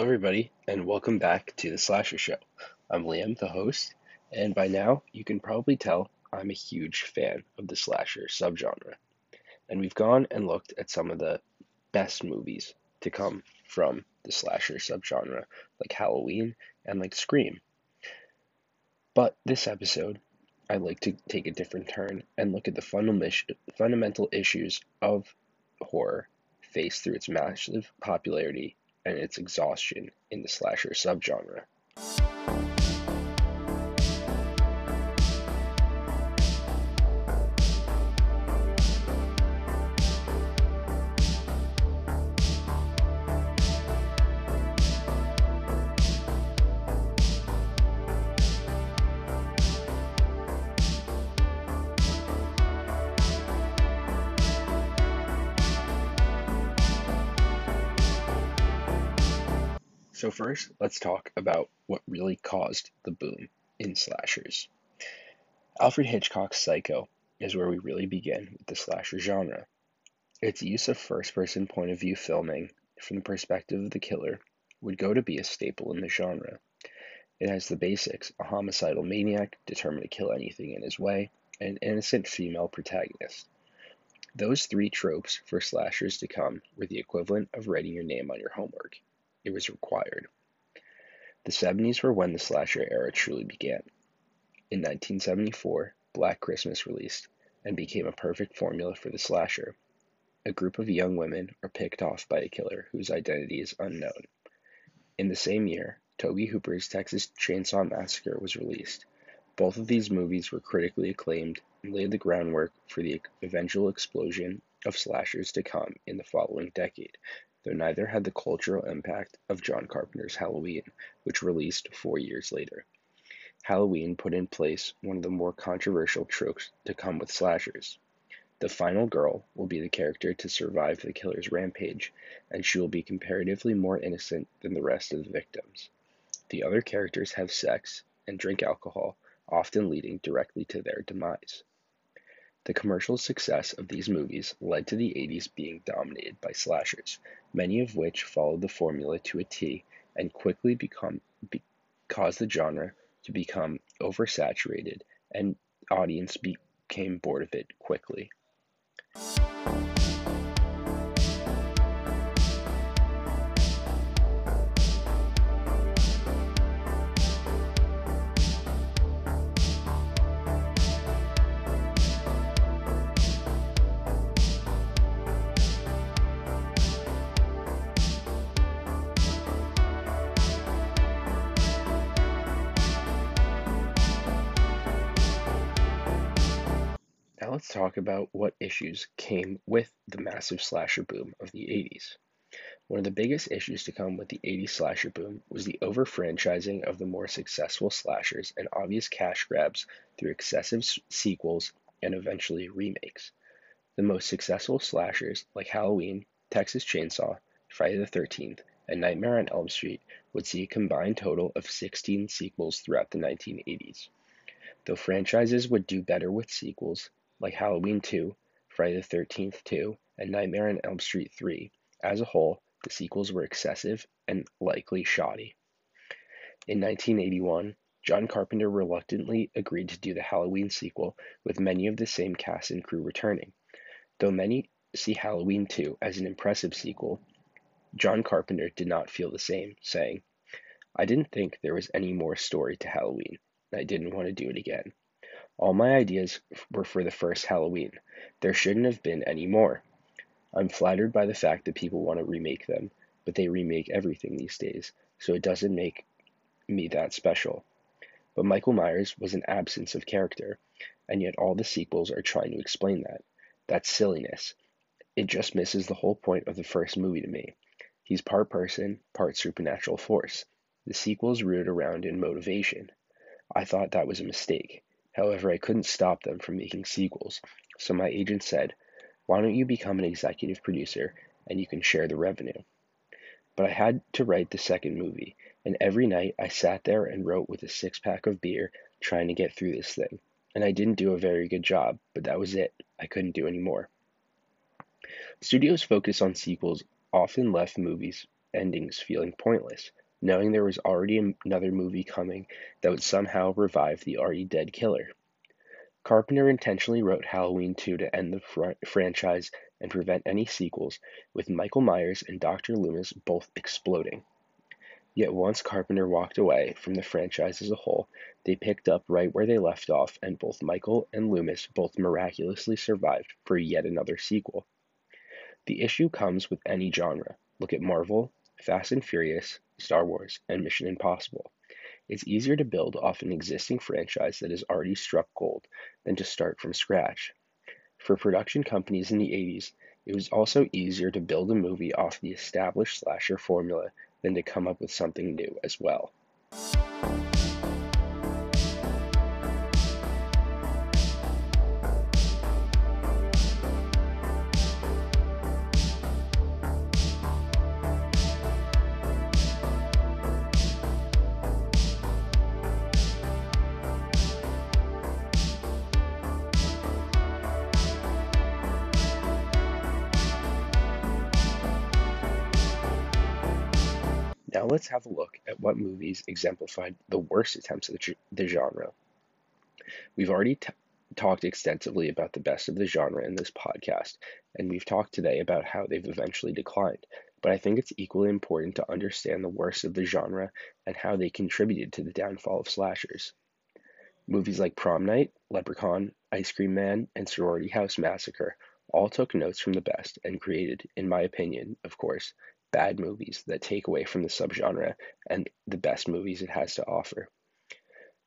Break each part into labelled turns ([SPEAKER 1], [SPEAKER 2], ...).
[SPEAKER 1] Hello, everybody, and welcome back to the Slasher Show. I'm Liam, the host, and by now you can probably tell I'm a huge fan of the slasher subgenre. And we've gone and looked at some of the best movies to come from the slasher subgenre, like Halloween and like Scream. But this episode, I'd like to take a different turn and look at the fundamental issues of horror faced through its massive popularity and its exhaustion in the slasher subgenre. So, first, let's talk about what really caused the boom in slashers. Alfred Hitchcock's Psycho is where we really begin with the slasher genre. Its use of first person point of view filming from the perspective of the killer would go to be a staple in the genre. It has the basics a homicidal maniac determined to kill anything in his way, and an innocent female protagonist. Those three tropes for slashers to come were the equivalent of writing your name on your homework it was required. The 70s were when the slasher era truly began. In 1974, Black Christmas released and became a perfect formula for the slasher. A group of young women are picked off by a killer whose identity is unknown. In the same year, Tobe Hooper's Texas Chainsaw Massacre was released. Both of these movies were critically acclaimed and laid the groundwork for the eventual explosion of slashers to come in the following decade, though neither had the cultural impact of John Carpenter's Halloween, which released four years later. Halloween put in place one of the more controversial tropes to come with slashers. The final girl will be the character to survive the killer's rampage, and she will be comparatively more innocent than the rest of the victims. The other characters have sex and drink alcohol, often leading directly to their demise. The commercial success of these movies led to the 80s being dominated by slashers, many of which followed the formula to a T and quickly become, be, caused the genre to become oversaturated and audience became bored of it quickly. Now let's talk about what issues came with the massive slasher boom of the 80s. One of the biggest issues to come with the 80s slasher boom was the over franchising of the more successful slashers and obvious cash grabs through excessive sequels and eventually remakes. The most successful slashers, like Halloween, Texas Chainsaw, Friday the 13th, and Nightmare on Elm Street, would see a combined total of 16 sequels throughout the 1980s. Though franchises would do better with sequels, like Halloween 2, Friday the 13th 2, and Nightmare on Elm Street 3. As a whole, the sequels were excessive and likely shoddy. In 1981, John Carpenter reluctantly agreed to do the Halloween sequel with many of the same cast and crew returning. Though many see Halloween 2 as an impressive sequel, John Carpenter did not feel the same, saying, I didn't think there was any more story to Halloween, and I didn't want to do it again. All my ideas were for the first Halloween. There shouldn't have been any more. I'm flattered by the fact that people want to remake them, but they remake everything these days, so it doesn't make me that special. But Michael Myers was an absence of character, and yet all the sequels are trying to explain that. That's silliness. It just misses the whole point of the first movie to me. He's part person, part supernatural force. The sequels rooted around in motivation. I thought that was a mistake. However, I couldn't stop them from making sequels, so my agent said, Why don't you become an executive producer and you can share the revenue? But I had to write the second movie, and every night I sat there and wrote with a six pack of beer trying to get through this thing. And I didn't do a very good job, but that was it. I couldn't do any more. Studios' focus on sequels often left movies endings feeling pointless, knowing there was already another movie coming that would somehow revive the already dead killer. Carpenter intentionally wrote Halloween 2 to end the fr- franchise and prevent any sequels, with Michael Myers and Dr. Loomis both exploding. Yet once Carpenter walked away from the franchise as a whole, they picked up right where they left off, and both Michael and Loomis both miraculously survived for yet another sequel. The issue comes with any genre. Look at Marvel, Fast and Furious, Star Wars, and Mission Impossible. It's easier to build off an existing franchise that has already struck gold than to start from scratch. For production companies in the 80s, it was also easier to build a movie off the established slasher formula than to come up with something new as well. Now let's have a look at what movies exemplified the worst attempts at the genre. We've already t- talked extensively about the best of the genre in this podcast, and we've talked today about how they've eventually declined. But I think it's equally important to understand the worst of the genre and how they contributed to the downfall of slashers. Movies like Prom Night, Leprechaun, Ice Cream Man, and Sorority House Massacre all took notes from the best and created, in my opinion, of course, bad movies that take away from the subgenre and the best movies it has to offer.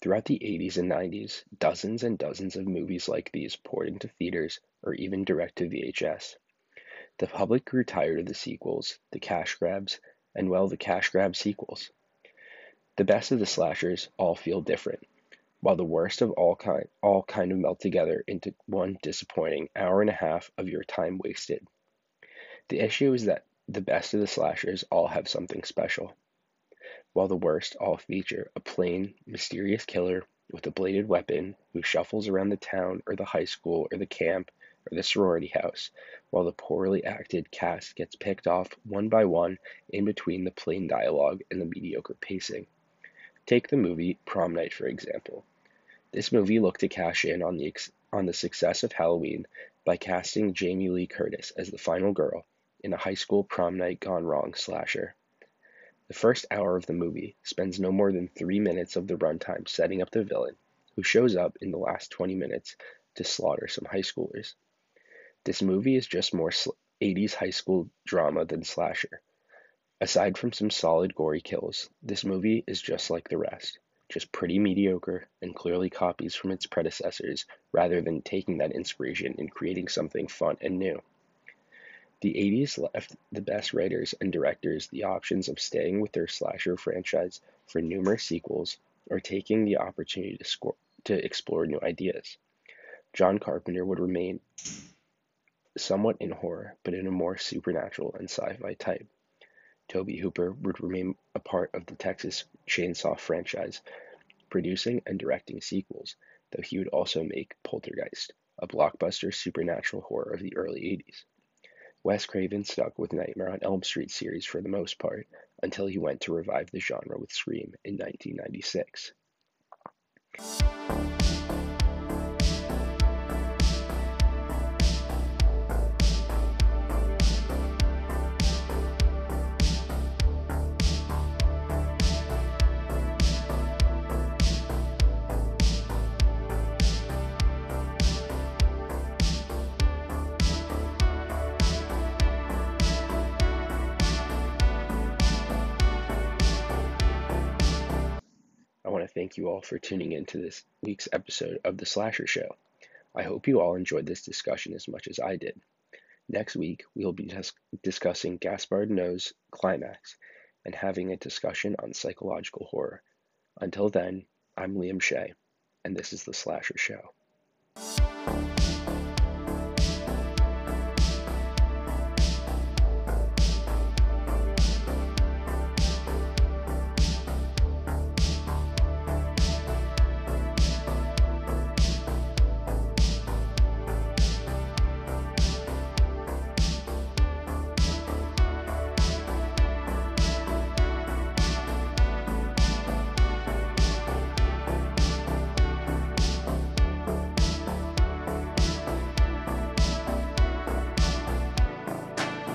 [SPEAKER 1] Throughout the 80s and 90s, dozens and dozens of movies like these poured into theaters or even direct to VHS. The public grew tired of the sequels, the cash grabs, and well, the cash grab sequels. The best of the slashers all feel different, while the worst of all kind all kind of melt together into one disappointing hour and a half of your time wasted. The issue is that the best of the slashers all have something special, while the worst all feature a plain, mysterious killer with a bladed weapon who shuffles around the town or the high school or the camp or the sorority house, while the poorly acted cast gets picked off one by one in between the plain dialogue and the mediocre pacing. Take the movie Prom Night, for example. This movie looked to cash in on the, on the success of Halloween by casting Jamie Lee Curtis as the final girl in a high school prom night gone wrong slasher. The first hour of the movie spends no more than three minutes of the runtime setting up the villain, who shows up in the last 20 minutes to slaughter some high schoolers. This movie is just more 80s high school drama than slasher. Aside from some solid gory kills, this movie is just like the rest, just pretty mediocre and clearly copies from its predecessors rather than taking that inspiration and creating something fun and new. The 80s left the best writers and directors the options of staying with their slasher franchise for numerous sequels or taking the opportunity to, score, to explore new ideas. John Carpenter would remain somewhat in horror, but in a more supernatural and sci fi type. Tobe Hooper would remain a part of the Texas Chainsaw franchise, producing and directing sequels, though he would also make Poltergeist, a blockbuster supernatural horror of the early 80s. Wes Craven stuck with Nightmare on Elm Street series for the most part, until he went to revive the genre with Scream in 1996. Thank you all for tuning in to this week's episode of The Slasher Show. I hope you all enjoyed this discussion as much as I did. Next week, we'll be dis- discussing Gaspard Noé's Climax and having a discussion on psychological horror. Until then, I'm Liam Shea, and this is The Slasher Show.